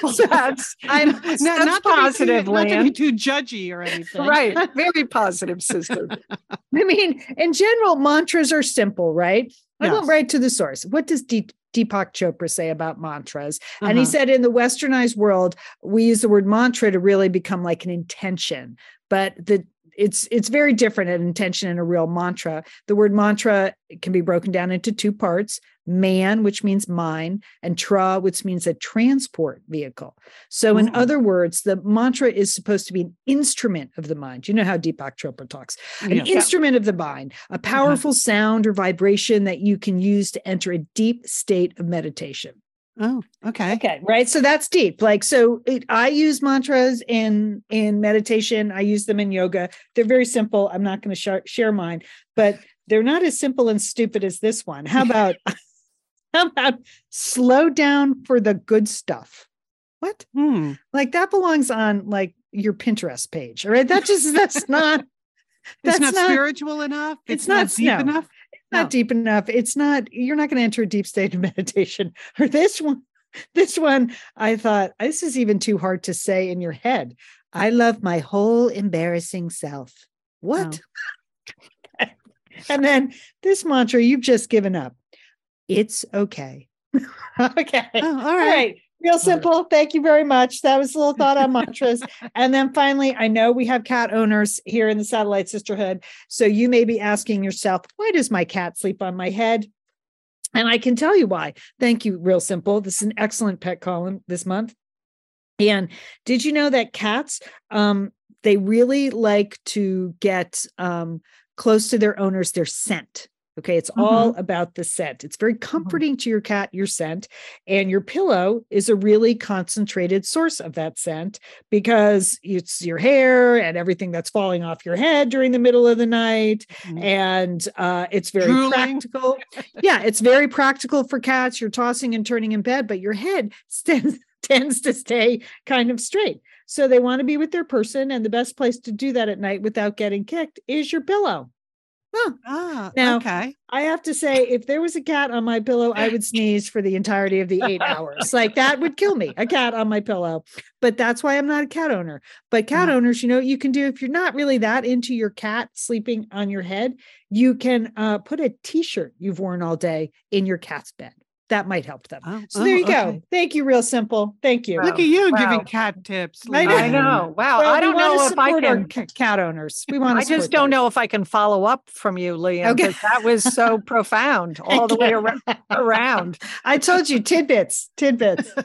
Well, that's, I'm- that's not, not positive, to be too, not to be too judgy or anything. Right. Very positive, sister. I mean, in general, mantras are simple, right? I went right to the source. What does Deep, Deepak Chopra say about mantras? And he Uh-huh. said, in the westernized world, we use the word mantra to really become like an intention, but the it's it's very different an intention and a real mantra. The word mantra can be broken down into two parts: man, which means mine, and tra, which means a transport vehicle. So, in Ooh. other words, the mantra is supposed to be an instrument of the mind. You know how Deepak Chopra talks an Yeah. instrument of the mind, a uh-huh. powerful sound or vibration that you can use to enter a deep state of meditation. Oh, okay. Okay, right. So that's deep. Like, so it, I use mantras in in meditation. I use them in yoga. They're very simple. I'm not going to share, share mine, but they're not as simple and stupid as this one. How about how about slow down for the good stuff? What? Hmm. Like that belongs on like your Pinterest page. All right. That just that's not It's that's not, not- spiritual enough. it's It's, not, not- deep no. enough. not No. deep enough. It's not, you're not going to enter a deep state of meditation. Or this one, this one, I thought, this is even too hard to say in your head. I love my whole embarrassing self. What? and then this mantra you've just given up. It's okay. okay. Oh, all All right. right. Real simple. Thank you very much. That was a little thought on mantras. and then finally, I know we have cat owners here in the Satellite Sisterhood. So you may be asking yourself, why does my cat sleep on my head? And I can tell you why. Thank you. Real simple. This is an excellent pet column this month. And did you know that cats, um, they really like to get um, close to their owners, their scent. Okay. It's all about the scent. It's very comforting to your cat, your scent. And your pillow is a really concentrated source of that scent because it's your hair and everything that's falling off your head during the middle of the night. Mhm. And uh, it's very practical. yeah. It's very practical for cats. You're tossing and turning in bed, but your head tends, tends to stay kind of straight. So they want to be with their person. And the best place to do that at night without getting kicked is your pillow. Huh. Ah, Now- okay. I have to say, if there was a cat on my pillow, I would sneeze for the entirety of the eight hours. Like that would kill me, a cat on my pillow. But that's why I'm not a cat owner. But cat Mhm. owners, you know, what you can do if you're not really that into your cat sleeping on your head, you can uh, put a t shirt you've worn all day in your cat's bed. That might help them. Oh, So there oh, you go. okay. Thank you, real simple. Thank you. Look at you Wow. giving cat tips. I Lian. I know. Wow. Well, I don't wanna know if I can. cat owners. We want I just don't know if I can follow up from you, Lian. Okay. That was so profound all the way ar- around. I told you tidbits, tidbits.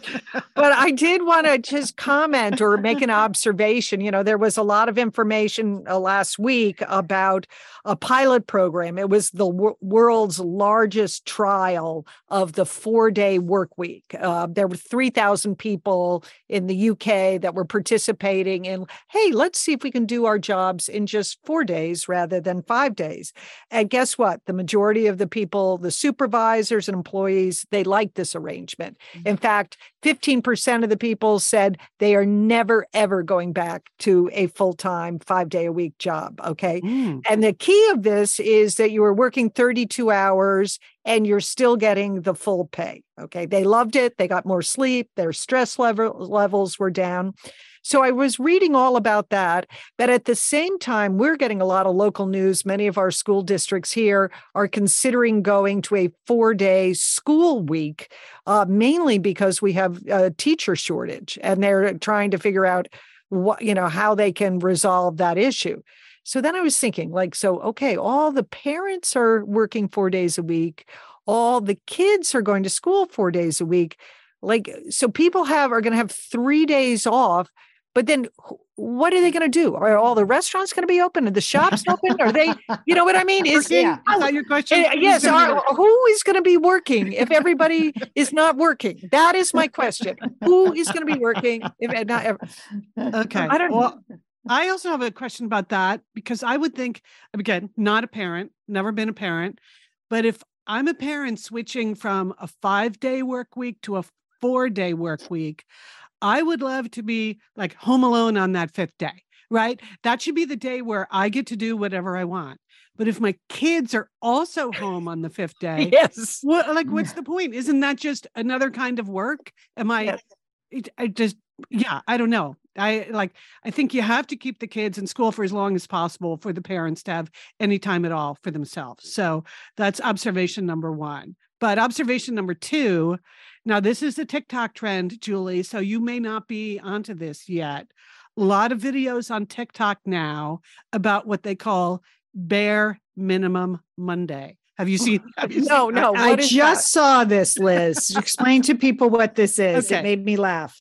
But I did want to just comment or make an observation. You know, there was a lot of information uh, last week about a pilot program. It was the wor- world's largest trial of the four day work week. Uh, there were 3,000 people in the UK that were participating in, hey, let's see if we can do our jobs in just four days rather than five days. And guess what? The majority of the people, the supervisors and employees, they liked this arrangement. In fact, 15% of the people said they are never, ever going back to a full time, five day a week job. Okay. Mm, And the key of this is that you are working 32 hours and you're still getting the full pay. Okay. They loved it. They got more sleep. Their stress level, levels were down. So I was reading all about that. But at the same time, we're getting a lot of local news. Many of our school districts here are considering going to a four day school week, uh, mainly because we have a teacher shortage and they're trying to figure out what, you know, how they can resolve that issue. So then I was thinking, like, so, okay, all the parents are working four days a week, all the kids are going to school four days a week. Like, so people have are going to have three days off, but then what are they going to do? Are all the restaurants going to be open? Are the shops open? Are they, you know what I mean? Is yeah. Is that your question? Eh, yes, are, who is going to be working if everybody is not working? That is my question. Who is going to be working if not ever? Okay. I don't well, I also have a question about that because I would think, again, not a parent, never been a parent, but if I'm a parent switching from a five day work week to a four day work week, I would love to be like home alone on that fifth day, right? That should be the day where I get to do whatever I want. But if my kids are also home on the fifth day, Yes. what like what's the point? Isn't that just another kind of work? Am I Yes. it, I just yeah, I don't know. I like I think you have to keep the kids in school for as long as possible for the parents to have any time at all for themselves. So that's observation number 1. But observation number 2, now this is a TikTok trend, Julie, so you may not be onto this yet. A lot of videos on TikTok now about what they call bare minimum Monday. Have you seen? Have you No, seen no. that? I is just saw this, Liz. Explain to people what this is. Okay. It made me laugh.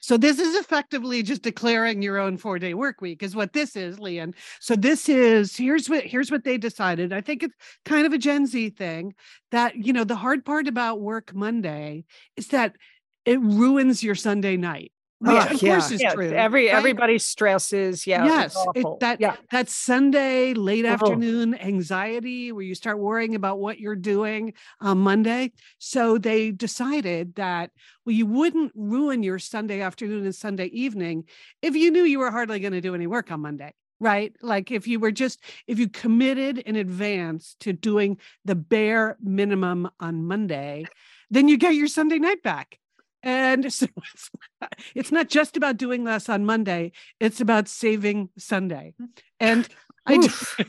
So this is effectively just declaring your own four-day work week, is what this is, Lian. So this is here's what here's what they decided. I think it's kind of a Gen Z thing that you know the hard part about work Monday is that it ruins your Sunday night. Which Oh, of yeah. course is Yes, true. every right? everybody stresses. Yeah. yes, it- that yeah. that Sunday late Oh. afternoon anxiety where you start worrying about what you're doing on Monday. So they decided that well, you wouldn't ruin your Sunday afternoon and Sunday evening if you knew you were hardly going to do any work on Monday. Right. Like if you were just, if you committed in advance to doing the bare minimum on Monday, then you get your Sunday night back. And so it's not, it's not just about doing less on Monday, it's about saving Sunday. And I,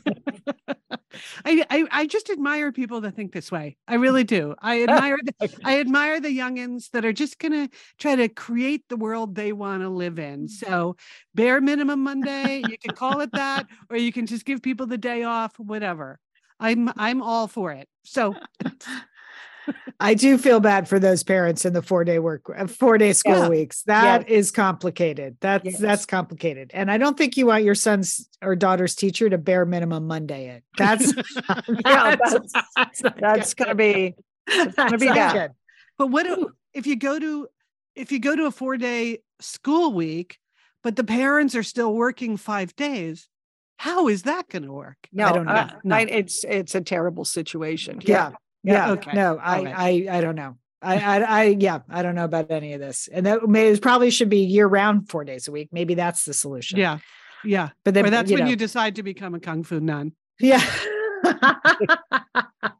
I, I I just admire people that think this way. I really do. I admire the, I admire the youngins that are just gonna try to create the world they want to live in. Mm-hmm. So bare minimum Monday, you can call it that, or you can just give people the day off, whatever. I'm I'm all for it. So I do feel bad for those parents in the four day work, uh, four day school Yeah. weeks. That is complicated. That's Yes. that's complicated. And I don't think you want your son's or daughter's teacher to bare minimum Monday it. That's Yeah, that's, that's, That's gonna be That's gonna be bad. good. But what do- if you go to if you go to a four day school week, but the parents are still working five days? How is that going to work? no, don't know. uh, No. I- it's it's a terrible situation. Yeah. Yeah. Okay. No, I, right. I, I don't know. I, I, I, yeah, I don't know about any of this. And that may, it probably should be year round, four days a week. Maybe that's the solution. Yeah, yeah. But then, or that's you when know, you decide to become a kung fu nun. yeah.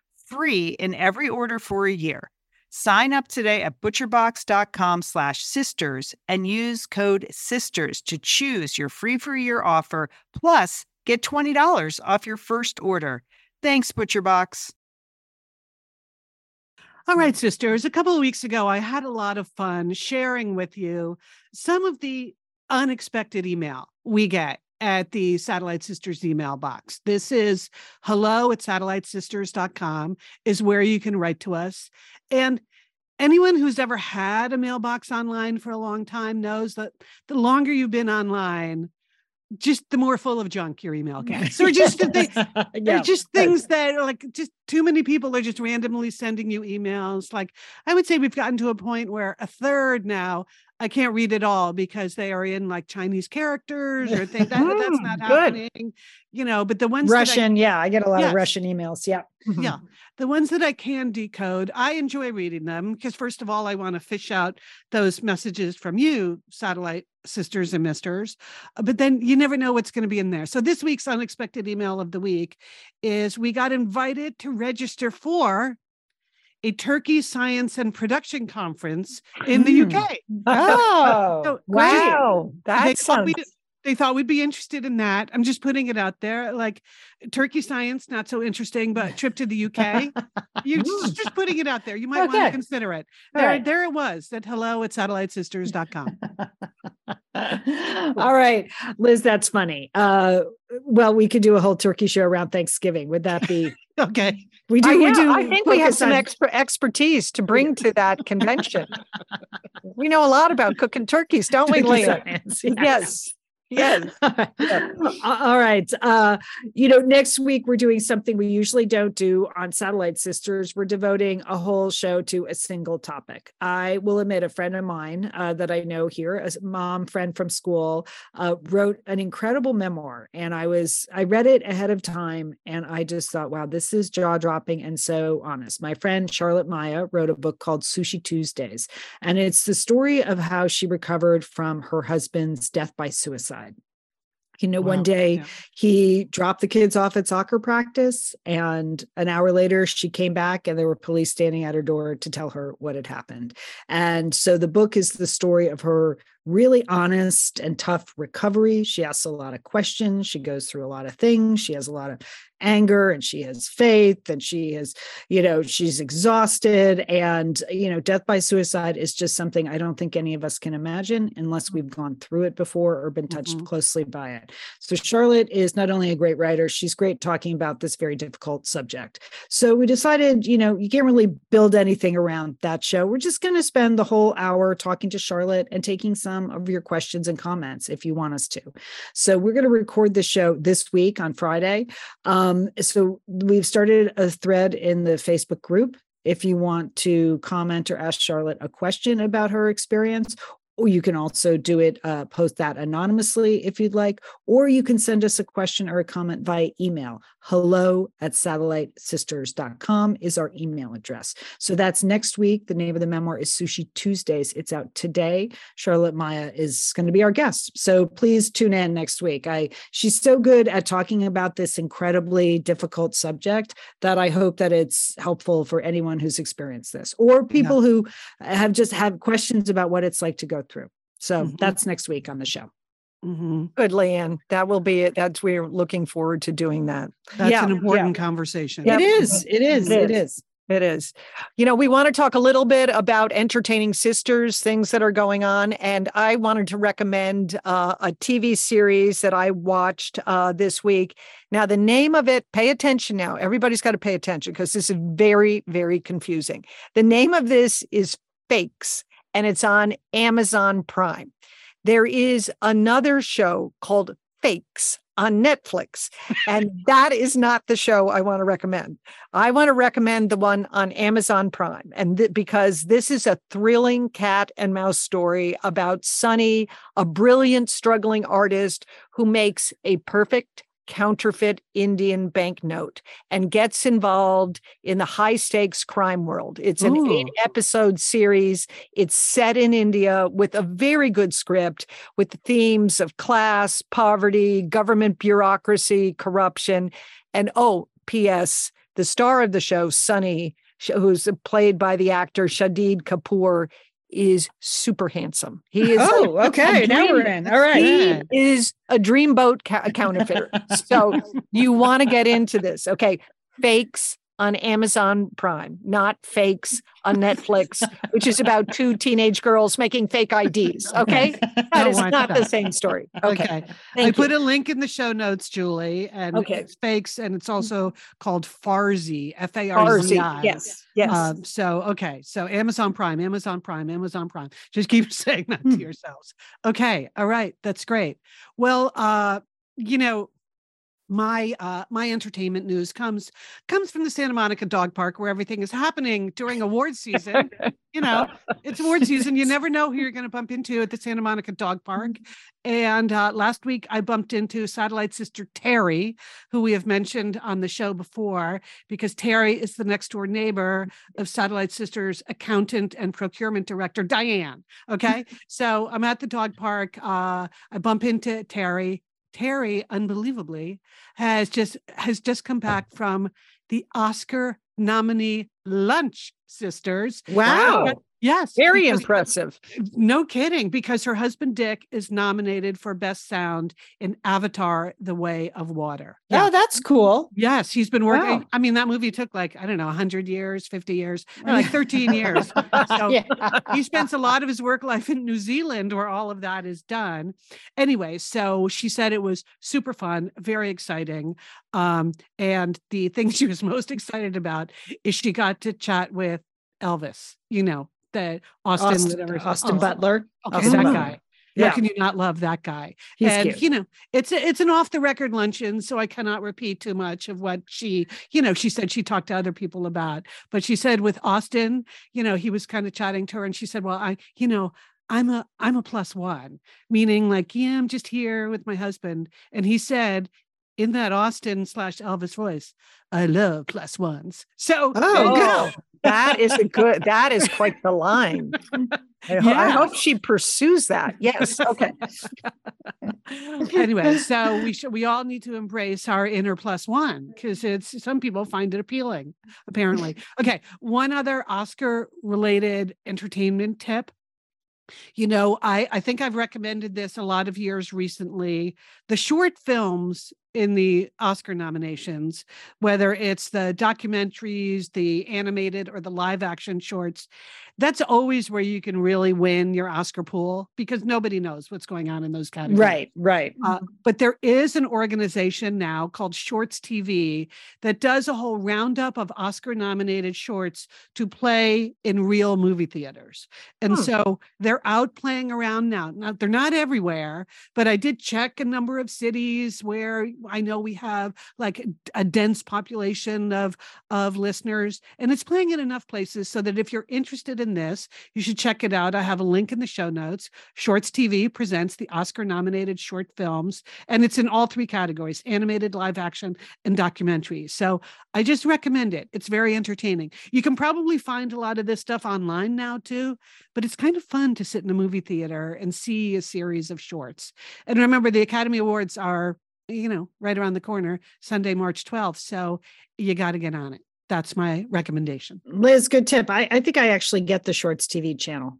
free in every order for a year. Sign up today at butcherbox.com slash sisters and use code sisters to choose your free for year offer plus get $20 off your first order. Thanks, ButcherBox. All right, sisters. A couple of weeks ago, I had a lot of fun sharing with you some of the unexpected email we get at the Satellite Sisters email box. This is hello at satellitesisters.com is where you can write to us. And anyone who's ever had a mailbox online for a long time knows that the longer you've been online, just the more full of junk your email gets. Or just they, they're just things that are like just too many people are just randomly sending you emails. Like I would say we've gotten to a point where a third now I can't read it all because they are in like Chinese characters or things that, that's not good. happening. You know, but the ones that I- Russian. yeah. I get a lot Yes. of Russian emails. Yeah. yeah. The ones that I can decode, I enjoy reading them because, first of all, I want to fish out those messages from you, satellite sisters and misters. Uh, But then you never know what's going to be in there. So, this week's unexpected email of the week is we got invited to register for a Turkey Science and Production Conference in the Hmm. UK. Oh, So, Wow, they that thought sounds we'd- they thought we'd be interested in that. I'm just putting it out there. Like Turkey science, not so interesting, but trip to the UK. You're just, just putting it out there. You might want to consider it. All There, right. there it was. At hello at satellitesisters.com. All right, Liz, that's funny. Uh, well, we could do a whole turkey show around Thanksgiving. Would that be? Okay. We Uh, do. we do. I think we have some on- exper- expertise to bring to that convention. we know a lot about cooking turkeys, don't we, Leah? science, Yes. Yes. All right. Uh, you know, next week we're doing something we usually don't do on Satellite Sisters. We're devoting a whole show to a single topic. I will admit, a friend of mine uh, that I know here, a mom friend from school, uh, wrote an incredible memoir, and I was I read it ahead of time, and I just thought, wow, this is jaw dropping and so honest. My friend Charlotte Maya wrote a book called Sushi Tuesdays, and it's the story of how she recovered from her husband's death by suicide You know, one day Yeah. he dropped the kids off at soccer practice, and an hour later, she came back and there were police standing at her door to tell her what had happened. And so the book is the story of her really honest and tough recovery. She asks a lot of questions. She goes through a lot of things. She has a lot of anger and she has faith and she has, you know, she's exhausted. And, you know, death by suicide is just something I don't think any of us can imagine unless we've gone through it before or been touched Mhm. closely by it. So Charlotte is not only a great writer, she's great talking about this very difficult subject. So we decided, you know, you can't really build anything around that show. We're just going to spend the whole hour talking to Charlotte and taking some of your questions and comments if you want us to. So we're going to record the show this week on Friday. Um, Um, so we've started a thread in the Facebook group. If you want to comment or ask Charlotte a question about her experience, or you can also do it, uh, post that anonymously if you'd like, or you can send us a question or a comment via email. Hello at satellitesisters.com is our email address. So that's next week. The name of the memoir is Sushi Tuesdays. It's out today. Charlotte Maya is going to be our guest. So please tune in next week. I she's so good at talking about this incredibly difficult subject that I hope that it's helpful for anyone who's experienced this or people who have just have questions about what it's like to go through. So Mhm. that's next week on the show. Mhm. Good, Lian. That will be it. That's we're looking forward to doing that. That's Yeah, an yeah. important conversation. It is. It is. It It is. is. It is. You know, we want to talk a little bit about entertaining sisters, things that are going on. And I wanted to recommend uh, a TV series that I watched uh, this week. Now, the name of it, pay attention now. Everybody's got to pay attention because this is very, very confusing. The name of this is Fakes, and it's on Amazon Prime. There is another show called Fakes on Netflix, and that is not the show I want to recommend. I want to recommend the one on Amazon Prime, and th- because this is a thrilling cat and mouse story about Sunny, a brilliant struggling artist who makes a perfect counterfeit Indian banknote and gets involved in the high stakes crime world. It's an eight episode series. It's set in India with a very good script with the themes of class, poverty, government bureaucracy, corruption. And oh, P.S., the star of the show, Sunny, who's played by the actor Shahid Kapoor, is super handsome. He is Oh, okay. Now we're in. All right. he Good. is a dreamboat ca- counterfeiter. so you want to get into this. Okay. Fakes on Amazon Prime, not fakes on Netflix, which is about two teenage girls making fake IDs. Okay. That is not the same story. Okay. Okay. I put a link in the show notes, Julie, and Okay. it's fakes, and it's also called Farzi, F A R Z. I. Yes. Yes. Um, so okay, so Amazon Prime, Amazon Prime, Amazon Prime. Just keep saying that Hmm. to yourselves. Okay, all right, that's great. Well, uh, you know, my uh my entertainment news comes comes from the Santa Monica Dog Park where everything is happening during award season. you know, it's award season. You never know who you're going to bump into at the Santa Monica Dog Park. And uh, last week I bumped into satellite sister Terry, who we have mentioned on the show before, because Terry is the next door neighbor of Satellite Sisters accountant and procurement director, Diane. Okay. so I'm at the dog park. Uh, I bump into Terry. Terry, unbelievably, has just has just come back from the Oscar nominee lunch sisters. Wow. Yes. Very impressive. no kidding, because her husband Dick is nominated for Best Sound in Avatar: The Way of Water. Oh, that's cool. Yes, he's been working. Wow. I mean, that movie took like, I don't know, 100 years, 50 years, no, like 13 years. So Yeah. he spends a lot of his work life in New Zealand where all of that is done. Anyway, so she said it was super fun, very exciting. Um, and the thing she was most excited about is she got to chat with Elvis, you know, the Austin, Austin. Austin oh, Butler. Okay, Austin that Butler. guy. Yeah. How can you not love that guy? He's and cute. you know, it's a, it's an off the record luncheon, so I cannot repeat too much of what she, you know, she said she talked to other people about. But she said with Austin, you know, he was kind of chatting to her, and she said, "Well, I, you know." I'm a I'm a plus one, meaning like, yeah, I'm just here with my husband. And he said in that Austin slash Elvis voice. I love plus ones. So Oh, that is a good. That is quite the line. I, I hope she pursues that. Yes. Okay. anyway, so we should we all need to embrace our inner plus one because it's some people find it appealing, apparently. Okay, one other Oscar related entertainment tip. You know, I I think I've recommended this a lot of years recently. The short films in the Oscar nominations, whether it's the documentaries, the animated or the live action shorts, that's always where you can really win your Oscar pool because nobody knows what's going on in those categories. Right. Right. Uh, but there is an organization now called Shorts TV that does a whole roundup of Oscar nominated shorts to play in real movie theaters. And Hmm. so they're out playing around now. Now, they're not everywhere, but I did check a number of cities where I know we have like a dense population of, of listeners, and it's playing in enough places so that if you're interested in this, you should check it out. I have a link in the show notes. Shorts TV presents the Oscar nominated short films, and it's in all three categories animated, live action, and documentary. So I just recommend it. It's very entertaining. You can probably find a lot of this stuff online now too, but it's kind of fun to sit in a movie theater and see a series of shorts. And remember, the Academy Awards are, you know, right around the corner, Sunday, March 12th. So you got to get on it. That's my recommendation. Liz, good tip. I, I think I actually get the Shorts TV channel.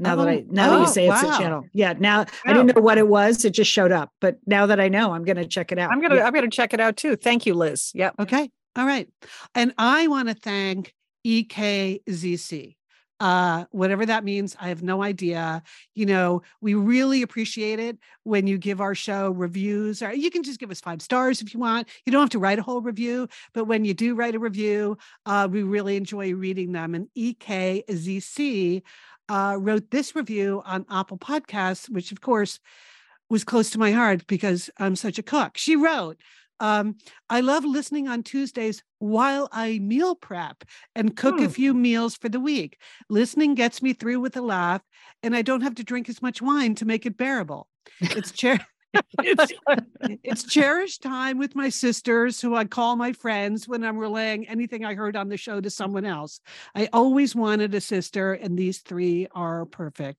Now that I Oh, now that oh, you say it's wow. a channel. Yeah. Now I didn't know what it was. It just showed up. But now that I know, I'm gonna check it out. I'm gonna. Yeah. I'm gonna check it out too. Thank you, Liz. Yep. Okay. All right. And I want to thank EKZC. Uh, whatever that means, I have no idea. You know, we really appreciate it when you give our show reviews, or you can just give us five stars if you want. You don't have to write a whole review, but when you do write a review, uh, we really enjoy reading them. And EKZC uh, wrote this review on Apple Podcasts, which of course was close to my heart because I'm such a cook. She wrote, um, I love listening on Tuesdays while I meal prep and cook a Hmm. few meals for the week. Listening gets me through with a laugh, and I don't have to drink as much wine to make it bearable. It's cher- it's, it's cherished time with my sisters, who I call my friends when I'm relaying anything I heard on the show to someone else. I always wanted a sister, and these three are perfect.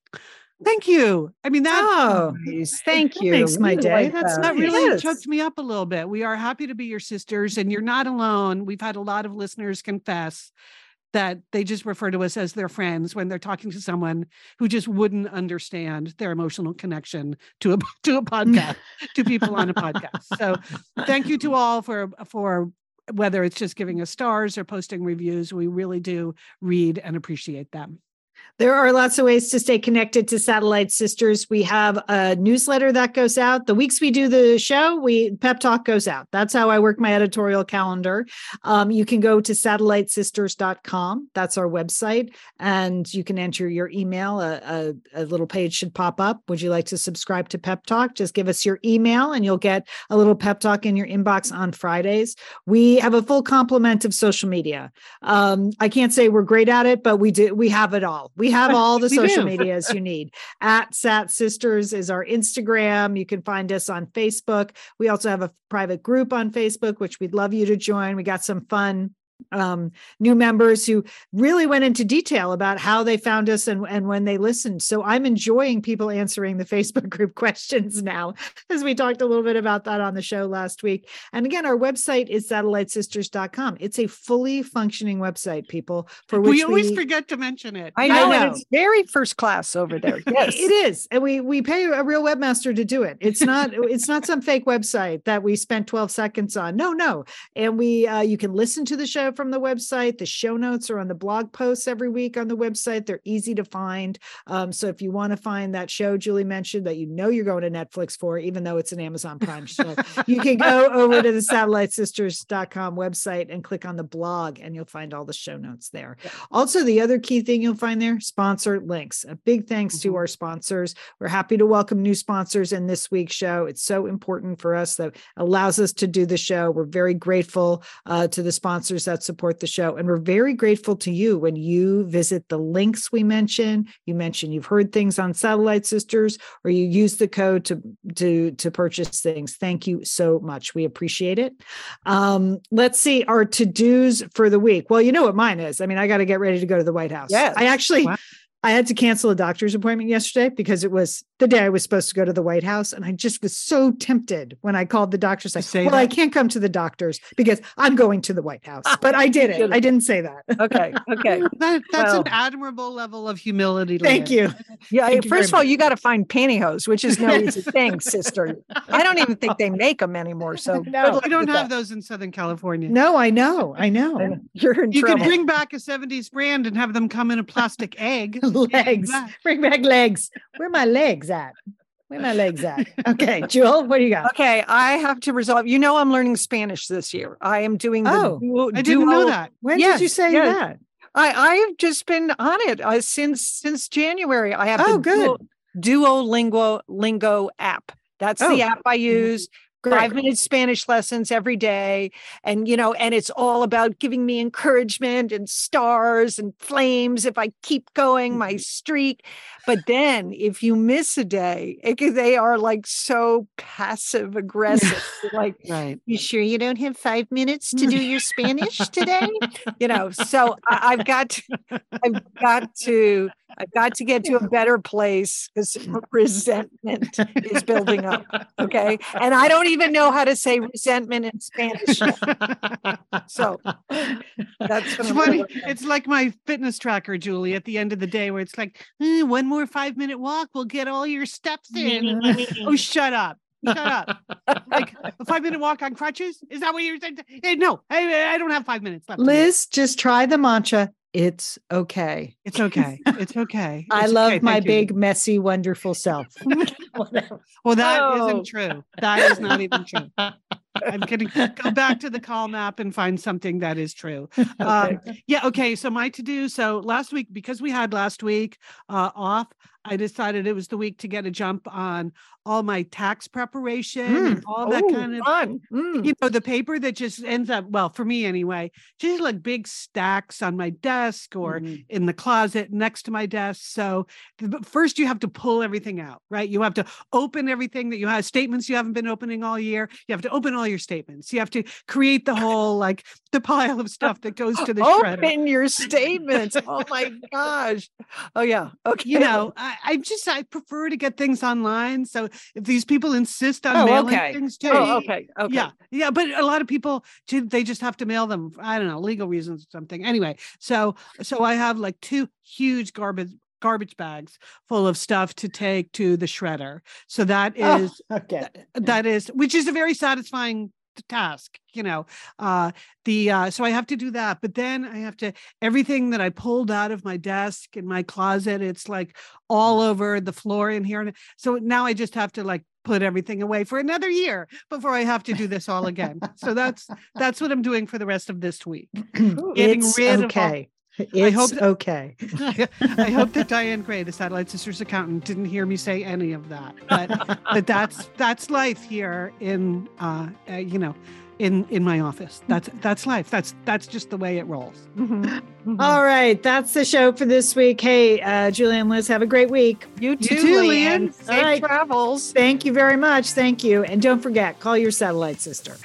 Thank you. I mean, that Oh, Nice. Thank that you. makes my Really day. like that's that. that really Yes. choked me up a little bit. We are happy to be your sisters, and you're not alone. We've had a lot of listeners confess that they just refer to us as their friends when they're talking to someone who just wouldn't understand their emotional connection to a to a podcast, to people on a podcast. So thank you to all for for whether it's just giving us stars or posting reviews. We really do read and appreciate them. There are lots of ways to stay connected to Satellite Sisters. We have a newsletter that goes out. The weeks we do the show, we Pep Talk goes out. That's how I work my editorial calendar. Um, you can go to satellitesisters.com. That's our website. And you can enter your email. A, a, a little page should pop up. Would you like to subscribe to Pep Talk? Just give us your email and you'll get a little Pep Talk in your inbox on Fridays. We have a full complement of social media. Um, I can't say we're great at it, but we do. We have it all. We have all the social medias you need. At Sat Sisters is our Instagram. You can find us on Facebook. We also have a private group on Facebook, which we'd love you to join. We got some fun um, new members who really went into detail about how they found us and, and when they listened. So I'm enjoying people answering the Facebook group questions now, as we talked a little bit about that on the show last week. And again, our website is satellitesisters.com. It's a fully functioning website, people, for which We always we- forget to mention it. I know, know. and it's very first class over there. Yes. it is and we we pay a real webmaster to do it it's not it's not some fake website that we spent 12 seconds on no no and we uh, you can listen to the show from the website. The show notes are on the blog posts every week on the website. They're easy to find. Um, so if you want to find that show julie mentioned that you know you're going to netflix for even though it's an amazon prime show you can go over to the satellitesisters.com website and click on the blog and you'll find all the show notes there. Also the other key thing you'll find there sponsor links. A big thanks to Mhm. our sponsors. We're happy to welcome new sponsors in this week's show. It's so important for us that allows us to do the show. We're very grateful uh, to the sponsors that out, support the show. And we're very grateful to you when you visit the links we mentioned. You mentioned you've heard things on Satellite Sisters, or you use the code to to to purchase things. Thank you so much. We appreciate it. Um, let's see our to dos for the week. Well, you know what mine is. I mean, I got to get ready to go to the White House. Yes. I actually. Wow. I had to cancel a doctor's appointment yesterday because it was the day I was supposed to go to the White House. And I just was so tempted when I called the doctor's I said, well, I can't come to the doctor's because I'm going to the White House. But I did it. I didn't say that. Okay. Okay. That, that's Well- an admirable level of humility. Thank Leah. you. Yeah. Thank you very first of all, much. you got to find pantyhose, which is no easy thing, sister. I don't even think they make them anymore. So good No. luck We don't have that. those in Southern California. No, I know. I know. You're in You trouble. could bring back a 70s brand and have them come in a plastic egg. legs. Bring back legs. Where are my legs at? Where my legs at? Okay, Jewel, what do you got? Okay, I have to resolve. You know, I'm learning Spanish this year. I am doing the Oh, duo, I didn't know that. When Yes, did you say yes. that? I I've just been on it uh, since since January. I have Oh, good. Duo, Duolingo Lingo app. That's Oh, the app I use. Great. Five minute Spanish lessons every day. And, you know, and it's all about giving me encouragement and stars and flames if I keep going my streak. But then if you miss a day, it, they are like so passive aggressive. like, Right. you sure you don't have five minutes to do your Spanish today? You know, so I, I've got to, I've got to, I've got to get to a better place because resentment is building up. Okay. And I don't even know how to say resentment in Spanish. yet. So that's what It's I'm funny. It's like my fitness tracker, Julie, at the end of the day, where it's like, "Eh, one more five minute walk, we'll get all your steps in. oh, shut up. Shut up. like a five minute walk on crutches? Is that what you're saying? Eh, no, I, I don't have five minutes left. to do it. Liz, just try the mantra. It's okay. It's okay. It's okay. I love okay. my Thank you. big, messy, wonderful self. Well, that Oh. not true. That is not even true. I'm going to Go back to the call map and find something that is true. Um, yeah. Okay. So my to do. So last week, because we had last week uh, off, I decided it was the week to get a jump on all my tax preparation and all that Oh, kind of fun. Mm. you know the paper that just ends up well for me anyway just like big stacks on my desk or Mhm. in the closet next to my desk so first you have to pull everything out right you have to open everything that you have statements you haven't been opening all year you have to open all your statements you have to create the whole like the pile of stuff that goes to the shredder Open your statements. Oh my gosh. Oh yeah. Okay. you know I, I just i prefer to get things online so if these people insist on Oh, mailing okay. things to Oh, me okay. Okay. Yeah, yeah, but a lot of people they just have to mail them. I don't know, legal reasons or something. Anyway, so so I have like two huge garbage garbage bags full of stuff to take to the shredder. So that Oh, is okay. that is which is a very satisfying task you know uh the uh so i have to do that but then i have to everything that i pulled out of my desk in my closet it's like all over the floor in here so now i just have to like put everything away for another year before i have to do this all again so that's that's what i'm doing for the rest of this week getting it's rid of all- okay. It's hope that- okay. i hope that diane gray the satellite sisters accountant didn't hear me say any of that but but that's that's life here in uh, uh you know in in my office that's that's life that's that's just the way it rolls Mhm. Mm-hmm. Mhm. All right, that's the show for this week. Hey, uh, Julie and Liz, have a great week. you too, too, Lian. Lian. Safe All right. travels. Thank you very much. Thank you. And don't forget, call your satellite sister.